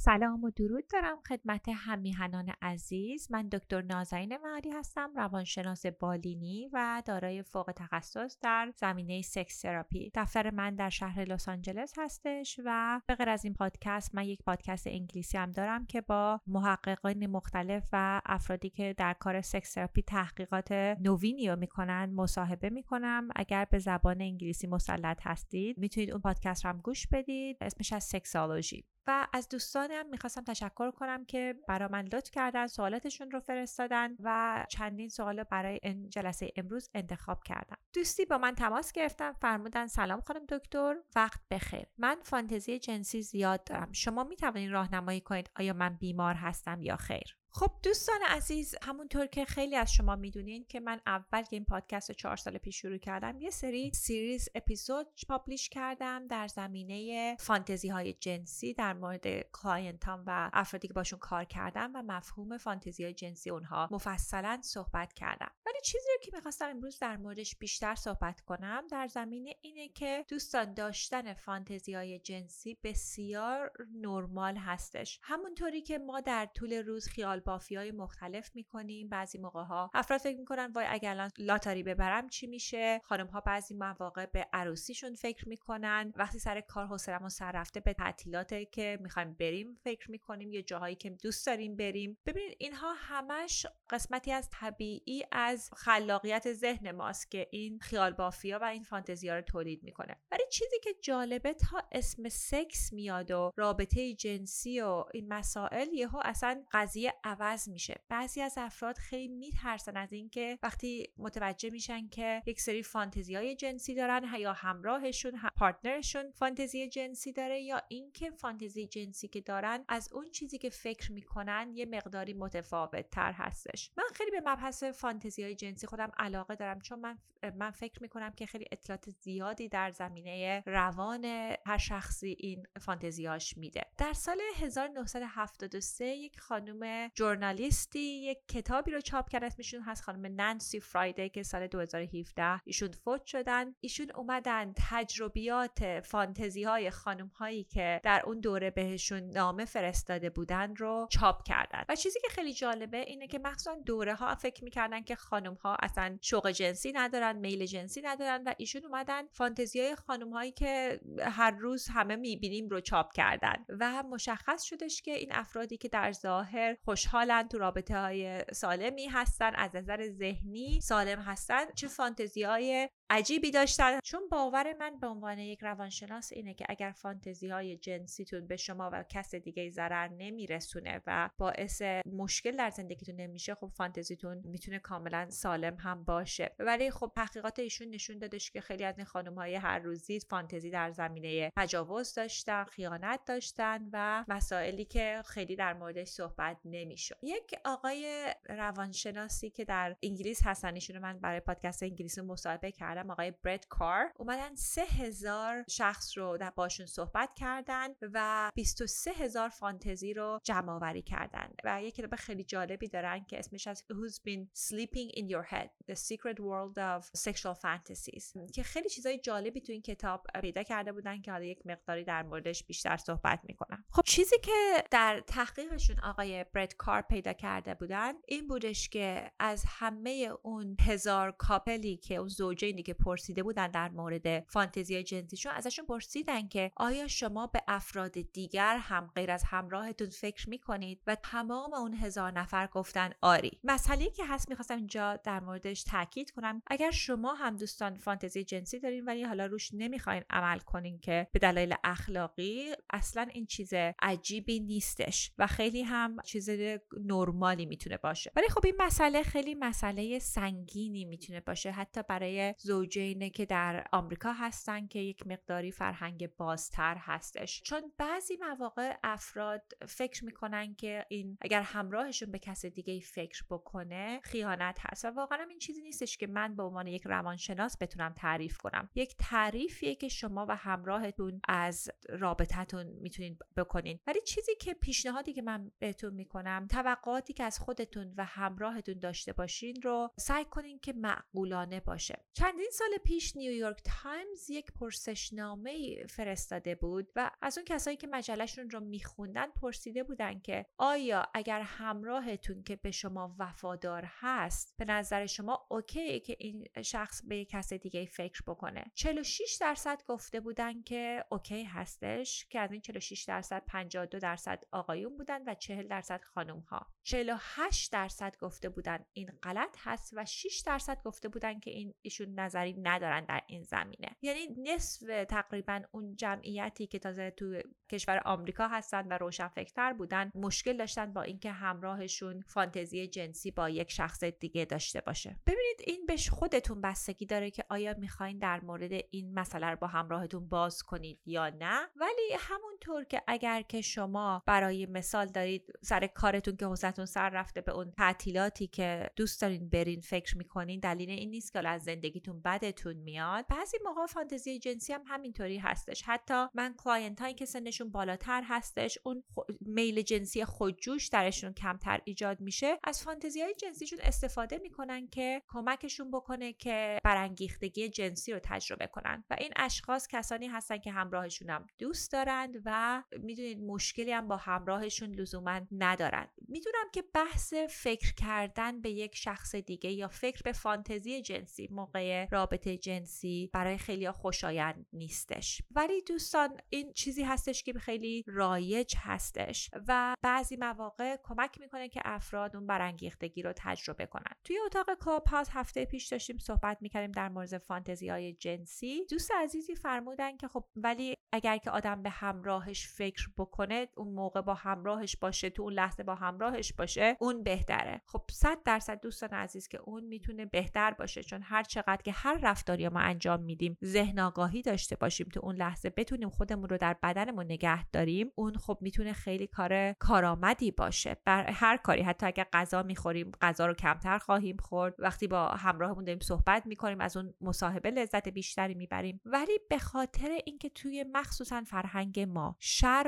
سلام و درود دارم خدمت هم‌میهنان عزیز. من دکتر نازنین معالی هستم روانشناس بالینی و دارای فوق تخصص در زمینه سکس تراپی. دفتر من در شهر لس آنجلس هستش و به غیر از این پادکست من یک پادکست انگلیسی هم دارم که با محققان مختلف و افرادی که در کار سکس تراپی تحقیقات نوینی رو می‌کنن مصاحبه می‌کنم. اگر به زبان انگلیسی مسلط هستید می‌تونید اون پادکست رو هم گوش بدید. اسمش از سکسالوژی. و از دوستانم می‌خواستم تشکر کنم که برا من لطف کردن سوالاتشون رو فرستادن و چندین سوال برای این جلسه امروز انتخاب کردم. دوستی با من تماس گرفتن فرمودن سلام خانم دکتر وقت بخیر. من فانتزی جنسی زیاد دارم. شما می‌توانید راهنمایی کنید آیا من بیمار هستم یا خیر؟ خب دوستان عزیز همونطور که خیلی از شما می‌دونین که من اول که این پادکست رو چهار سال پیش شروع کردم یه سری series episode publish کردم در زمینه فانتزی های جنسی در مورد client ام و افرادی که باشون کار کردم و مفهوم فانتزی های جنسی اونها مفصلا صحبت کردم. ولی چیزی رو که می‌خواستم امروز در موردش بیشتر صحبت کنم در زمینه اینه که دوستان داشتن فانتزی های جنسی بسیار نرمال هستش. همونطوری که ما در طول روز خیال بافی های مختلف می‌کنیم. بعضی موقع ها افراد فکر می‌کنن وای اگر الان لاتاری ببرم چی میشه؟ خانم ها بعضی مواقع به عروسیشون فکر می‌کنن. وقتی سر کار حوصلمون سر رفته به تعطیلاتی که می‌خوایم بریم فکر می‌کنیم یا جاهایی که دوست داریم بریم. ببینید اینها همش قسمتی از طبیعی از خلاقیت ذهن ماست که این خیال بافی ها و این فانتزی ها رو تولید می‌کنه. ولی چیزی که جالبه تا اسم سکس میاد و رابطه جنسی و این مسائل یهو اصلا قضیه عوض میشه. بعضی از افراد خیلی میترسن از اینکه وقتی متوجه میشن که یک سری فانتزی های جنسی دارن یا همراهشون هم پارتنرشون فانتزی جنسی داره یا اینکه فانتزی جنسی که دارن از اون چیزی که فکر می‌کنن یه مقداری متفاوت تر هستش. من خیلی به مبحث فانتزی های جنسی خودم علاقه دارم چون من من فکر می‌کنم که خیلی اطلاعات زیادی در زمینه روان هر شخصی این فانتزیاش میده. در سال 1973 یک خانم جورنالیستی یک کتابی رو چاپ کرد اسمشون هست خانم نانسی فرایده که سال 2017 ایشون فوت شدن. ایشون اومدن تجربیات فانتزی های خانم هایی که در اون دوره بهشون نامه فرستاده بودن رو چاپ کردن. و چیزی که خیلی جالبه اینه که مخصوصا دوره ها فکر می‌کردن که خانم ها اصلا شوق جنسی ندارن میل جنسی ندارن و ایشون اومدن فانتزی های خانم هایی که هر روز همه می‌بینیم رو چاپ کردن. و مشخص شدش که این افرادی که در ظاهر خوشحالن تو رابطه های سالمی هستن از نظر ذهنی سالم هستن. چه فانتزی های عجیبی داشتن. چون باور من به عنوان یک روانشناس اینه که اگر فانتزی های جنسیتون به شما و کس دیگه ضرر نمیرسونه و باعث مشکل در زندگیتون نمیشه خب فانتزیتون می‌تونه کاملا سالم هم باشه. ولی خب تحقیقات ایشون نشون دادش که خیلی از این خانم های هر روزی فانتزی در زمینه تجاوز داشتن خیانت داشتن و مسائلی که خیلی در موردش صحبت نمیشه یک آقای روانشناسی که در انگلیس هستن ایشون من برای پادکست انگلیسی مصاحبه کردم. آقای برد کار. اومدن سه هزار شخص رو در باشون صحبت کردن و 23 هزار فانتزی رو جمع آوری کردن. و یک کتاب خیلی جالبی دارن که اسمش از Who's been sleeping in your head? The Secret World of Sexual Fantasies. که خیلی چیزای جالبی تو این کتاب پیدا کرده بودن که حالا یک مقداری در موردش بیشتر صحبت می‌کنم. خب چیزی که در تحقیقشون آقای برد کار پیدا کرده بودن این بودش که از همه اون هزار کاپلی که اون زوجینی که پرسیده بودن در مورد فانتزی جنسیشون ازشون پرسیدن که آیا شما به افراد دیگر هم غیر از همراهتون فکر می‌کنید؟ و تمام اون هزار نفر گفتن آری. مسئله که هست می‌خواستم اینجا در موردش تاکید کنم. اگر شما هم دوستان فانتزی جنسی دارین ولی حالا روش نمی‌خواین عمل کنین که به دلایل اخلاقی اصلا این چیز عجیبی نیستش و خیلی هم چیز نرمالی می‌تونه باشه. ولی خب این مسئله خیلی مسئله سنگینی می‌تونه باشه. حتی برای زوجه اینه که در آمریکا هستن که یک مقداری فرهنگ بازتر هستش. چون بعضی مواقع افراد فکر می‌کنن که این اگر همراهشون به کس دیگه فکر بکنه خیانت هست. و واقعا این چیزی نیستش که من به عنوان یک روانشناس بتونم تعریف کنم. یک تعریفیه که شما و همراهتون از رابطتون می‌تونید بکنین ولی چیزی که پیشنهادی که من بهتون می‌کنم توقعاتی که از خودتون و همراهتون داشته باشین رو سعی کنین که معقولانه باشه. چندین سال پیش نیویورک تایمز یک پرسشنامه فرستاده بود و از اون کسایی که مجلهشون رو میخوندن پرسیده بودن که آیا اگر همراهتون که به شما وفادار هست به نظر شما okay که این شخص به کس دیگه فکر بکنه؟ 46 درصد گفته بودن که اوکی هستش که از این 46 درصد 52 درصد آقایون بودن و 40 درصد خانم ها 48 درصد گفته بودن این غلط هست و 6 درصد گفته بودن که این ایشون نظری ندارن در این زمینه. یعنی نصف تقریبا اون جمعیتی که تازه تو کشور آمریکا هستن و روشنفکرتر بودن مشکل داشتن با اینکه همراهشون فانتزی جنسی با یک شخص دیگه داشته باشه. ببینید این به خودتون بستگی داره که آیا می‌خواین در مورد این مسئله رو با همراهتون باز کنید یا نه. ولی همونطور که اگر که شما برای مثال دارید سر کارتون که حوزتون سر رفته به اون تعطیلاتی که دوست دارین برین فکر می‌کنین دلیل این نیست که از زندگیتون بدتون میاد. بعضی موقع فانتزی جنسی هم همینطوری هستش. حتی من client هایی که سنشون بالاتر هستش اون میل جنسی خودجوش درشون کمتر ایجاد میشه. از فانتزی های جنسیشون استفاده می‌کنن که کمکشون بکنه که برانگیختگی جنسی رو تجربه کنن. و این اشخاص کسانی هستن که همراهشون هم دوست دارند و می‌دونید مشکلی هم با همراهشون لزوما ندارن. می‌دونم که بحث فکر کردن به یک شخص دیگه یا فکر به فانتزی جنسی موقع رابطه جنسی برای خیلی خوشایند نیستش. ولی دوستان این چیزی هستش که خیلی رایج هستش و بعضی مواقع کمک می‌کنه که افراد اون برانگیختگی رو تجربه کنن. توی اتاق کلاب هاوس هفته پیش داشتیم صحبت می‌کردیم در مورد فانتزی های جنسی. دوست عزیزی فرمودن که خب ولی اگر که آدم به همراهش فکر بکنه اون موقع با همراهش باشه تو اون لحظه با همراهش باشه اون بهتره. خب صد درصد دوستان عزیز که اون می‌تونه بهتر باشه چون هر چقدر که هر رفتاری ما انجام میدیم ذهن آگاهی داشته باشیم تو اون لحظه بتونیم خودمون رو در بدنمون نگه داریم اون خب می‌تونه خیلی کار کارآمدی باشه. بر هر کاری حتی اگر غذا می‌خوریم غذا رو کمتر خواهیم خورد. وقتی با همراهمون داریم صحبت می‌کنیم از اون مصاحبه لذت بیشتری می‌بریم. ولی به خاطر اینکه توی مخصوصا فرهنگ ما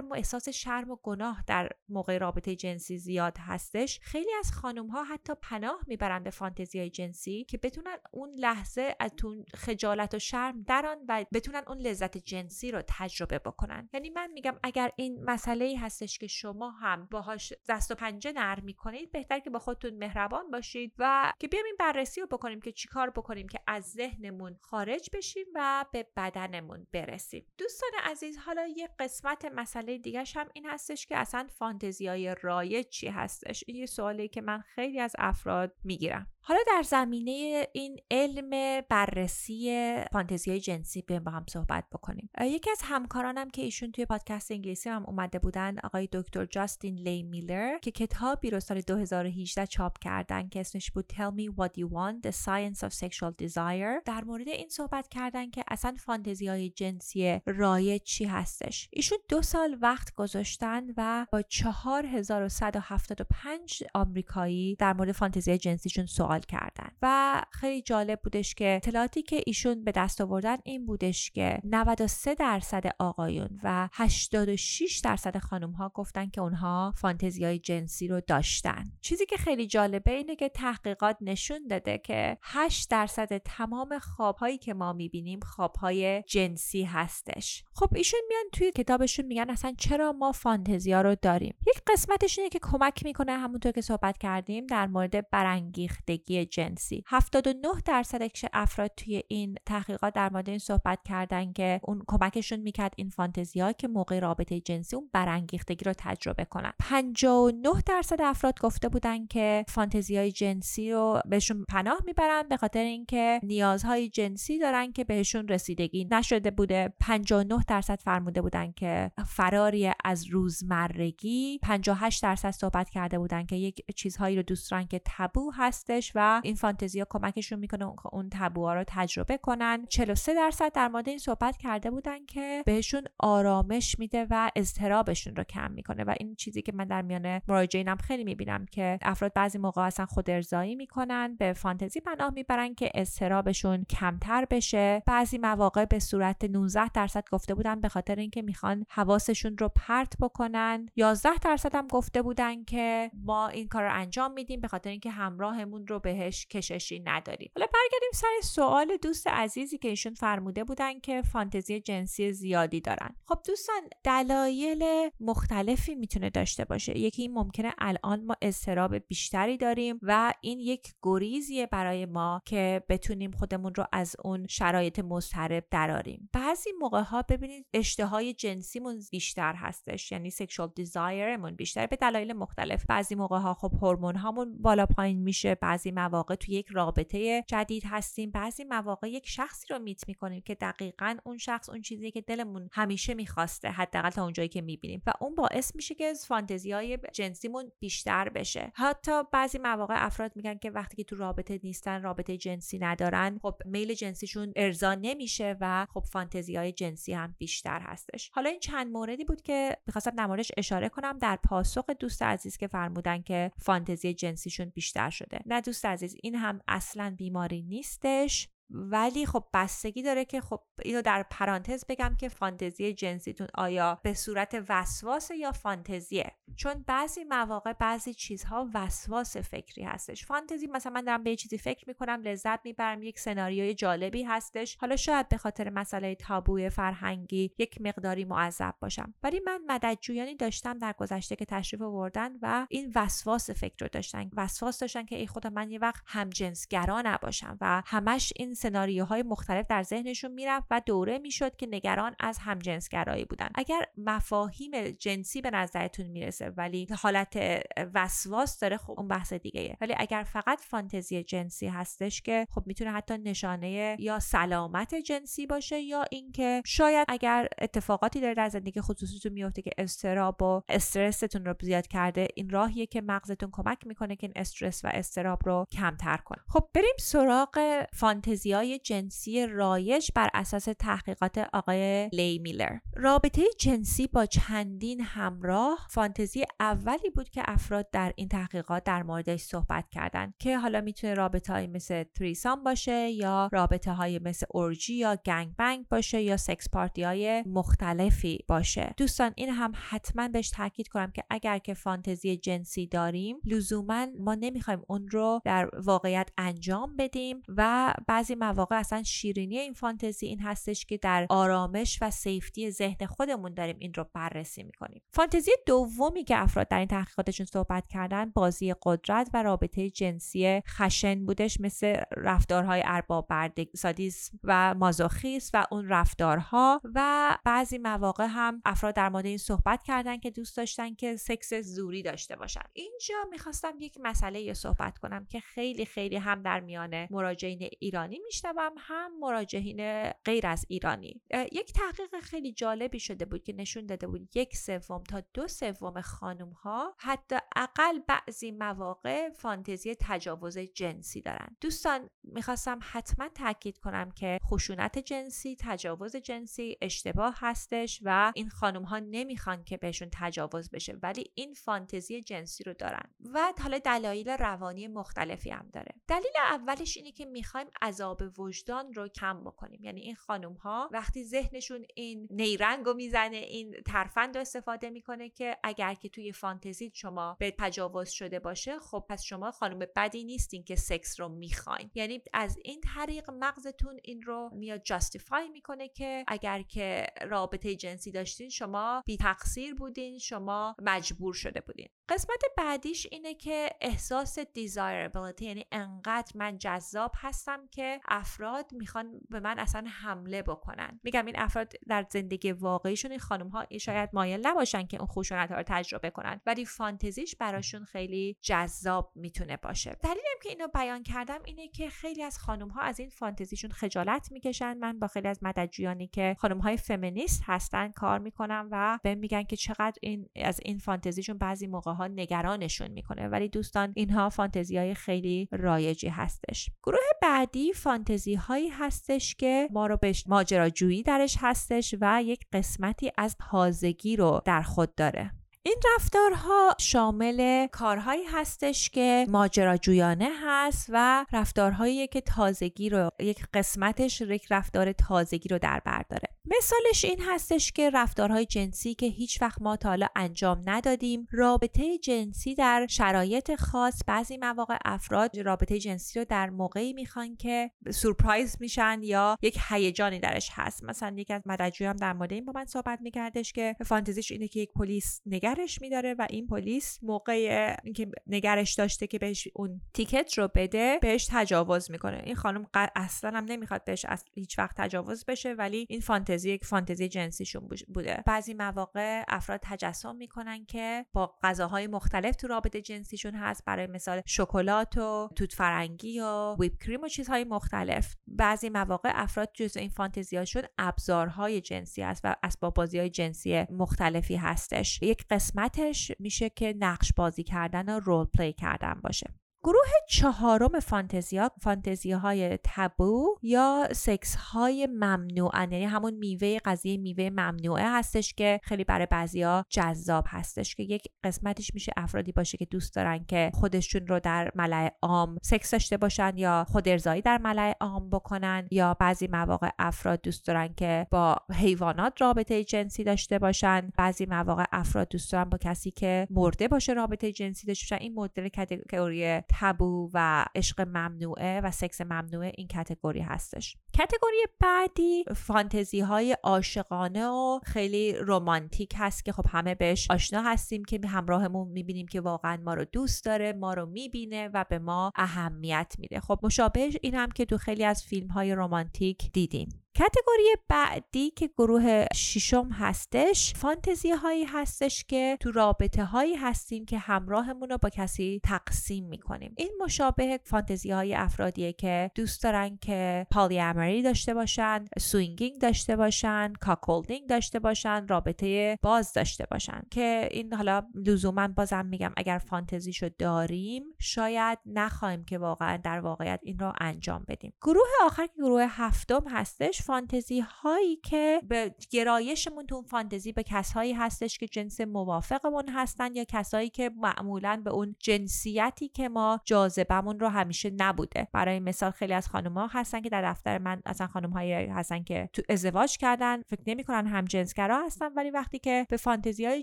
شرم و احساس شرم و گناه در موقع رابطه جنسی زیاد هستش. خیلی از خانم ها حتی پناه می‌برن به فانتزی های جنسی که بتونن اون لحظه از اون خجالت و شرم دران و بتونن اون لذت جنسی رو تجربه بکنن. یعنی من میگم اگر این مسئله ای هستش که شما هم باهاش دست و پنجه نرم می‌کنید بهتر که با خودتون مهربان باشید و که بیایم این بررسی رو بکنیم که چیکار بکنیم که از ذهنمون خارج بشیم و به بدنمون برسیم. دوستان عزیز حالا یه قسمت مسئله دیگه هم این هستش که اصلا فانتزیای رایج چی هستش؟ این یه سوالی که من خیلی از افراد می‌گیرم. حالا در زمینه این علم بررسی فانتزی جنسی بیایم با هم صحبت بکنیم. یکی از همکارانم که ایشون توی پادکست انگلیسی هم اومده بودن آقای دکتر جاستین لی میلر که کتابی رو سال 2018 چاپ کردن که اسمش بود Tell me what you want the science of sexual desire. در مورد این صحبت کردن که اصلا فانتزی های جنسی رایج چی هستش. ایشون دو سال وقت گذاشتن و با 4175 آمریکایی در مورد فانتزی جنسیشون سوال کردن. و خیلی جالب بودش که اطلاعاتی که ایشون به دست آوردن این بودش که 93 درصد آقایون و 86 درصد خانم ها گفتن که اونها فانتزی های جنسی رو داشتن. چیزی که خیلی جالبه اینه که تحقیقات نشون داده که 8 درصد تمام خواب هایی که ما می‌بینیم خواب های جنسی هستش. خب ایشون میان توی کتابشون میگن اصلا چرا ما فانتزیا رو داریم؟ یک قسمتش اینه که کمک می‌کنه همونطور که صحبت کردیم در مورد برانگیختگی. جنسی. 79 درصد افراد توی این تحقیقات در مورد این صحبت کردن که اون کمکشون می‌کرد این فانتزیا که موقع رابطه جنسی اون برانگیختگی رو تجربه کنن. 59 درصد افراد گفته بودن که فانتزیای جنسی رو بهشون پناه می‌برن به خاطر اینکه نیازهای جنسی دارن که بهشون رسیدگی نشده بوده. 59 درصد فرموده بودن که فراری از روزمرگی. 58 درصد صحبت کرده بودن که یک چیزهایی رو دوست دارن که تبو هستش. و این فانتزی ها کمکشون می‌کنه اون تابوها رو تجربه کنن. 43 درصد در مورد این صحبت کرده بودن که بهشون آرامش میده و اضطرابشون رو کم می‌کنه. و این چیزی که من در میان مراجعینم خیلی می‌بینم که افراد بعضی موقع اصلا خود ارزایی می‌کنن به فانتزی پناه می‌برن که اضطرابشون کمتر بشه. بعضی مواقع به صورت 19 درصد گفته بودن به خاطر اینکه می‌خوان حواسشون رو پرت بکنن. 11 درصد هم گفته بودن که ما این کار رو انجام میدیم به خاطر اینکه همراهمون رو بهش کششی نداریم حالا برگردیم سر سوال دوست عزیزی که ایشون فرموده بودن که فانتزی جنسی زیادی دارن. خب دوستان دلایل مختلفی می‌تونه داشته باشه. یکی این ممکنه الان ما استراب بیشتری داریم و این یک گریزیه برای ما که بتونیم خودمون رو از اون شرایط مضطرب دراریم. بعضی موقع ها ببینید اشتهای جنسیمون بیشتر هستش یعنی سکشوال دیزایرمون بیشتر به دلایل مختلف. بعضی موقع ها خب هورمون هامون بالا پایین میشه بعضی مواقع تو یک رابطه جدید هستیم بعضی مواقع یک شخصی رو میت می‌کنیم که دقیقا اون شخص اون چیزی که دلمون همیشه می‌خواسته حداقل تا اونجایی که می‌بینیم. و اون باعث میشه که فانتزی های جنسیمون بیشتر بشه. حتی بعضی مواقع افراد میگن که وقتی که تو رابطه نیستن رابطه جنسی ندارن خب میل جنسیشون ارضا نمیشه و خب فانتزی های جنسی هم بیشتر هستش. حالا این چند موردی بود که می‌خواستم در اشاره کنم. در پاسخ دوست عزیز که فرمودن که فانتزی جنسیشون بیشتر شده. نه عزیز این هم اصلا بیماری نیستش. ولی خب بستگی داره که خب اینو در پرانتز بگم که فانتزی جنسیتون آیا به صورت وسواس یا فانتزیه؟ چون بعضی مواقع بعضی چیزها وسواس فکری هستش. فانتزی مثلا من دارم به چیزی فکر می‌کنم لذت می‌برم یک سناریوی جالبی هستش. حالا شاید به خاطر مسئله تابوی فرهنگی یک مقداری معذب باشم. ولی من مددجویانی داشتم در گذشته که تشریف آوردن و این وسواس فکر رو داشتن. وسواس داشتن که ای خدا من یه وقت همجنسگرا نباشم و همش این سناریوهای مختلف در ذهنشون می‌رفت و دوره می‌شد که نگران از همجنسگرایی بودن. اگر مفاهیم جنسی به نظرتون می‌رسه ولی حالت وسواس داره خب اون بحث دیگه ولی اگر فقط فانتزی جنسی هستش که خب می‌تونه حتی نشانه یا سلامت جنسی باشه یا اینکه شاید اگر اتفاقاتی داره در زندگی خصوصیتون میفته که استراب و استرستون رو زیاد کرده این راهیه که مغزتون کمک می‌کنه که این استرس و استراب رو کمتر کنه. خب بریم سراغ فانتزی های جنسی رایج بر اساس تحقیقات آقای لی میلر. رابطه جنسی با چندین همراه فانتزی اولی بود که افراد در این تحقیقات در موردش صحبت کردند که حالا می‌تونه رابطه های مثل تریسام باشه یا رابطه های مثل اورجی یا گنگ بنگ باشه یا سکس پارتی های مختلفی باشه. دوستان این هم حتما بهش تاکید کنم که اگر که فانتزی جنسی داریم لزوما ما نمی‌خوایم اون رو در واقعیت انجام بدیم و بعضی مواقع اصلا شیرینی این فانتزی این هستش که در آرامش و سیفتی ذهن خودمون داریم این رو بررسی می‌کنیم. فانتزی دومی که افراد در این تحقیقاتشون صحبت کردن بازی قدرت و رابطه جنسی خشن بودش مثل رفتارهای ارباب بردگی سادیسم و مازوخیس و اون رفتارها. و بعضی مواقع هم افراد در مورد این صحبت کردن که دوست داشتن که سکس زوری داشته باشن. اینجا می‌خواستم یک مسئله صحبت کنم که خیلی خیلی هم در میان مراجعین ایرانی میشنوم هم مراجعین غیر از ایرانی. یک تحقیق خیلی جالبی شده بود که نشون داده بود یک سوم تا دو سوم خانم ها حتی اقل بعضی مواقع فانتزی تجاوز جنسی دارن. دوستان می‌خواستم حتما تاکید کنم که خشونت جنسی تجاوز جنسی اشتباه هستش و این خانم ها نمی‌خوان که بهشون تجاوز بشه ولی این فانتزی جنسی رو دارن. و حالا دلایل روانی مختلفی هم داره. دلیل اولش اینه که می‌خوایم عذاب وجدان رو کم بکنیم. یعنی این خانم ها وقتی ذهنشون این نیرنگ رو می‌زنه این ترفند رو استفاده می‌کنه که اگر که توی فانتزی شما به تجاوز شده باشه خب پس شما خانم بدی نیستین که سکس رو می‌خواین. یعنی از این طریق مغزتون این رو میاد justify می‌کنه که اگر که رابطه جنسی داشتین شما بی تقصیر بودین شما مجبور شده بودین. قسمت بعدیش اینه که احساس desirability یعنی انقدر من جذاب هستم که افراد می‌خوان به من اصلا حمله بکنن. میگم این افراد در زندگی واقعیشون این خانم ها شاید مایل نباشن که اون خشونت ها رو تجربه کنن ولی فانتزیش براشون خیلی جذاب می‌تونه باشه. دلیلم که اینو بیان کردم اینه که خیلی از خانم ها از این فانتزیشون خجالت می‌کشن. من با خیلی از مددجویانی که خانم های فمینیست هستن کار می‌کنم و به میگن که چقدر این از این فانتزیشون بعضی موقع ها نگرانشون می‌کنه ولی دوستان اینها فانتزی های خیلی رایجی هستش. گروه بعدی فانتزی هایی هستش که ما رو به ماجراجویی درش هستش و یک قسمتی از تازگی رو در خود داره. این رفتارها شامل کارهایی هستش که ماجراجویانه هست و رفتارهایی که تازگی رو یک قسمتش یک رفتار تازگی رو در بر داره. مثالش این هستش که رفتارهای جنسی که هیچ وقت ما تا حالا انجام ندادیم رابطه جنسی در شرایط خاص بعضی مواقع افراد رابطه جنسی رو در موقعی می‌خوان که سورپرایز میشن یا یک هیجانی درش هست. مثلا یکی از مددجویان در مورد این با من صحبت میکردش که فانتزیش اینه که یک پلیس نگرش میداره و این پلیس موقع اینکه نگرش داشته که بهش اون تیکت رو بده بهش تجاوز می‌کنه. این خانم اصلا هم نمی‌خواد بهش هیچ وقت تجاوز بشه ولی این فانتزی یک فانتزی جنسیشون بوده. بعضی مواقع افراد تجسم می‌کنن که با غذاهای مختلف تو رابطه جنسیشون هست برای مثال شکلات و توت فرنگی و whipped cream و چیزهای مختلف. بعضی مواقع افراد جزء این فانتزیاشون ابزارهای جنسی هست و اسباب بازی های جنسی مختلفی هستش. یک قسمتش میشه که نقش بازی کردن و role play کردن باشه. گروه چهارم فانتزیا فانتزی های تبو یا سکس های ممنوعن یعنی همون میوه قضیه میوه ممنوعه هستش که خیلی برای بعضیا جذاب هستش که یک قسمتش میشه افرادی باشه که دوست دارن که خودشون رو در ملع عام سکس داشته باشن یا خود ارزایی در ملع عام بکنن یا بعضی مواقع افراد دوست دارن که با حیوانات رابطه جنسی داشته باشن بعضی مواقع افراد دوست دارن با کسی که مرده باشه رابطه جنسی داشته باشن. این مدل کاتگوری تبو و عشق ممنوعه و سکس ممنوعه این کتگوری هستش. کتگوری بعدی فانتزی های عاشقانه و خیلی رومانتیک هست که خب همه بهش آشنا هستیم که همراهمون می‌بینیم که واقعا ما رو دوست داره ما رو می‌بینه و به ما اهمیت میده. خب مشابه این هم که تو خیلی از فیلم های رومانتیک دیدیم. category بعدی که گروه ششم هستش فانتزی هایی هستش که تو رابطه هایی هستیم که همراهمون رو با کسی تقسیم می‌کنیم. این مشابه فانتزی های افرادیه که دوست دارن که poly داشته باشن swinging داشته باشن cuckolding داشته باشن رابطه باز داشته باشن. که این حالا لزوما بازم میگم اگر فانتزیشو داریم شاید نخواهیم که واقعا در واقعیت این رو انجام بدیم. گروه آخر که گروه هفتم هستش فانتزی هایی که به گرایشمون تو فانتزی به کسایی هستش که جنس موافقمون هستن یا کسایی که معمولا به اون جنسیتی که ما جاذبمون رو همیشه نبوده. برای مثال خیلی از ها هستن که در دفتر من اصلا خانم هایی هستن که تو ازدواج کردن فکر نمی‌کنن هم جنسگرا هستن ولی وقتی که به فانتزی های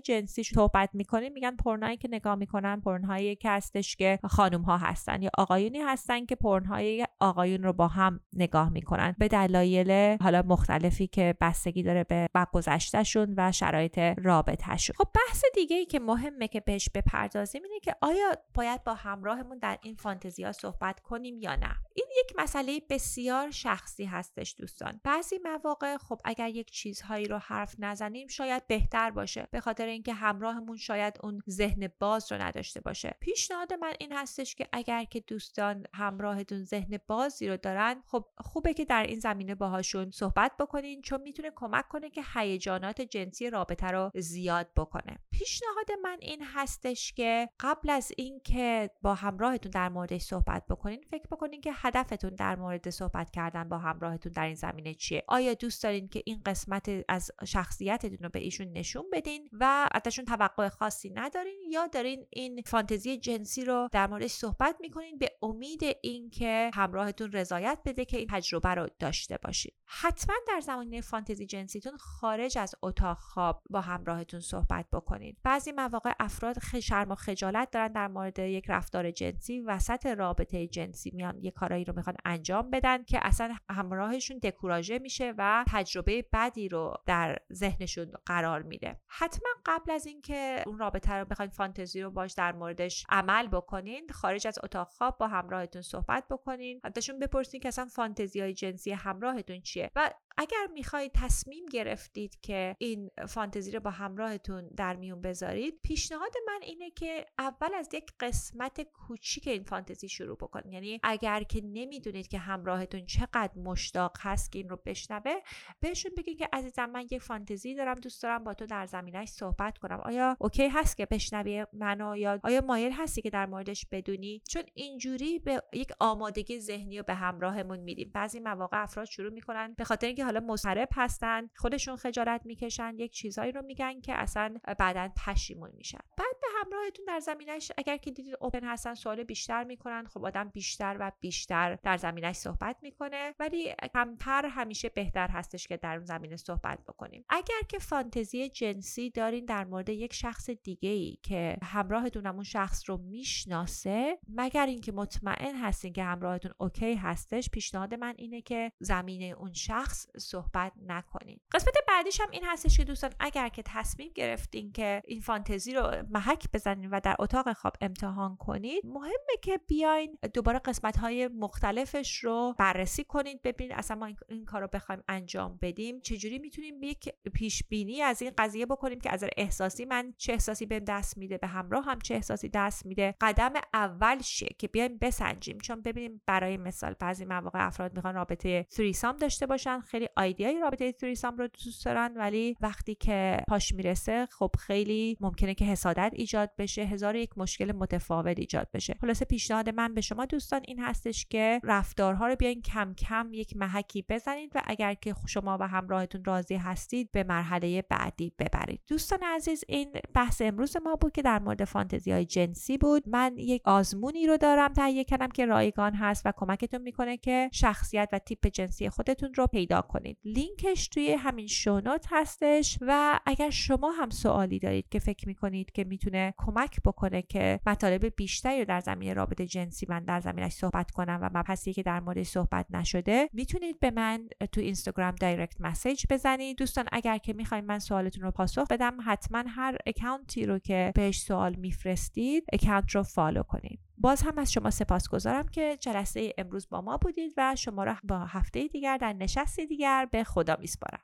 جنسی صحبت می‌کنیم میگن پرنایی که نگاه می‌کنن پرنهایی که هستش که خانم ها هستن یا آقایونی هستن که پرنهای آقایون رو با هم نگاه می‌کنن. به دلایل حالا مختلفی که بستگی داره به گذشتهشون و شرایط رابطهشون. خب بحث دیگه ای که مهمه که بهش بپردازیم اینه که آیا باید با همراهمون در این فانتزی ها صحبت کنیم یا نه؟ این یک مسئله بسیار شخصی هستش دوستان. بعضی مواقع خب اگر یک چیزهایی رو حرف نزنیم شاید بهتر باشه. به خاطر اینکه همراهمون شاید اون ذهن باز رو نداشته باشه. پیشنهاد من این هستش که اگر که دوستان همراهتون ذهن بازی رو دارن خب خوبه که در این زمینه باهاشون صحبت بکنین چون می‌تونه کمک کنه که هیجانات جنسی رابطه رو زیاد بکنه. پیشنهاد من این هستش که قبل از اینکه با همراهتون در موردش صحبت بکنین فکر بکنین که هدفتون در مورد صحبت کردن با همراهتون در این زمینه چیه. آیا دوست دارین که این قسمت از شخصیتتون رو به ایشون نشون بدین و ازشون توقع خاصی ندارین یا دارین این فانتزی جنسی رو در موردش صحبت می‌کنین به امید اینکه همراهتون رضایت بده که این تجربه رو داشته باشید حتما در زمینه فانتزی جنسیتون خارج از اتاق خواب با همراهتون صحبت بکنید. بعضی مواقع افراد شرم و خجالت دارن در مورد یک رفتار جنسی وسط رابطه جنسی میان یک کارایی رو می‌خوان انجام بدن که اصلا همراهشون دکوراژه میشه و تجربه بدی رو در ذهنشون قرار میده. حتما قبل از اینکه اون رابطه رو بخواید فانتزی رو باش در موردش عمل بکنین خارج از اتاق خواب با همراهتون صحبت بکنین. ازشون بپرسین که اصلا فانتزی های جنسی همراهتون چیه و اگر می‌خواید تصمیم گرفتید که این فانتزی رو با همراهتون در میون بذارید پیشنهاد من اینه که اول از یک قسمت کوچیک این فانتزی شروع بکنید. یعنی اگر که نمی‌دونید که همراهتون چقدر مشتاق هست که این رو بشنوه بهشون بگید که عزیزم من یک فانتزی دارم دوست دارم با تو در زمینش صحبت کنم. آیا اوکی هست که بشنوی منو یا آیا مایل هستی که در موردش بدونی؟ چون اینجوری به یک آمادگی ذهنی رو به همراهمون میدیم. بعضی مواقع افراد شروع می‌کنن به خاطر اینکه حالا مضطرب هستن خودشون خجالت می‌کشن یک چیزایی رو میگن که اصلا بعدا پشیمون میشن. بعد به همراهتون در زمینش اگر که دیدید اوپن هستن سوال بیشتر می‌کنن خب آدم بیشتر و بیشتر در زمینش صحبت می‌کنه ولی کمتر همیشه بهتر هستش که در اون زمینه صحبت بکنیم. اگر که فانتزی جنسی دارین در مورد یک شخص دیگه ای که همراهتون اون شخص رو می‌شناسه مگر اینکه مطمئن هستین که همراهتون اوکی هستش پیشنهاد من اینه که زمینه اون شخص صحبت نکنین. قسمت بعدیش هم این هستش که دوستان اگر که تصمیم گرفتین که این فانتزی رو محک بزنین و در اتاق خواب امتحان کنید مهمه که بیاین دوباره قسمت های مختلفش رو بررسی کنید ببینید اصلا ما این کار رو بخوایم انجام بدیم. چجوری می‌تونیم یک پیش بینی از این قضیه بکنیم که از احساسی من چه احساسی بهم دست میده به همراه هم چه احساسی دست میده. قدم اول چیه که بیایم بسنجیم. چون ببینیم برای مثال بعضی مواقع افراد می‌خوان رابطه سام داشته باشن خیلی ایده رابطه سام رو دوست دارن ولی وقتی که پاش می‌رسه خب خیلی ممکنه که حسادت ایجاد بشه هزار یک مشکل متفاوت ایجاد بشه. خلاصه پیشنهاد من به شما دوستان این هستش که رفتارها رو بیاین کم کم یک محکی بزنید و اگر که شما و همراهتون راضی هستید به مرحله بعدی ببرید. دوستان عزیز این بحث امروز ما بود که در مورد فانتزی های جنسی بود. من یک آزمونی رو دارم تهیه کردم که رایگان هست و کمکتون می‌کنه که شخصیت و تیپ جنسی خودتون رو پیدا کنید. لینکش توی همین show note هستش و اگر شما هم سوالی دارید که فکر می‌کنید که می‌تونه کمک بکنه که مطالب بیشتری رو در زمینه رابطه جنسی من در زمینش صحبت کنم و مبحثی که در مورد صحبت نشده می‌تونید به من تو اینستاگرام direct message بزنید. دوستان اگر که می‌خواید من سوالتون رو پاسخ بدم حتما هر account ی رو که بهش سوال میفرستید account رو follow کنید. باز هم از شما سپاسگزارم که جلسه امروز با ما بودید و شما را با هفته دیگر در نشست دیگر به خدا میسپارم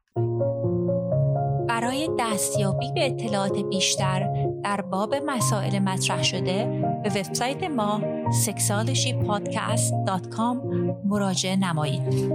برای دستیابی به اطلاعات بیشتر در باب مسائل مطرح شده به وبسایت ما sexualshypodcast.com مراجعه نمایید.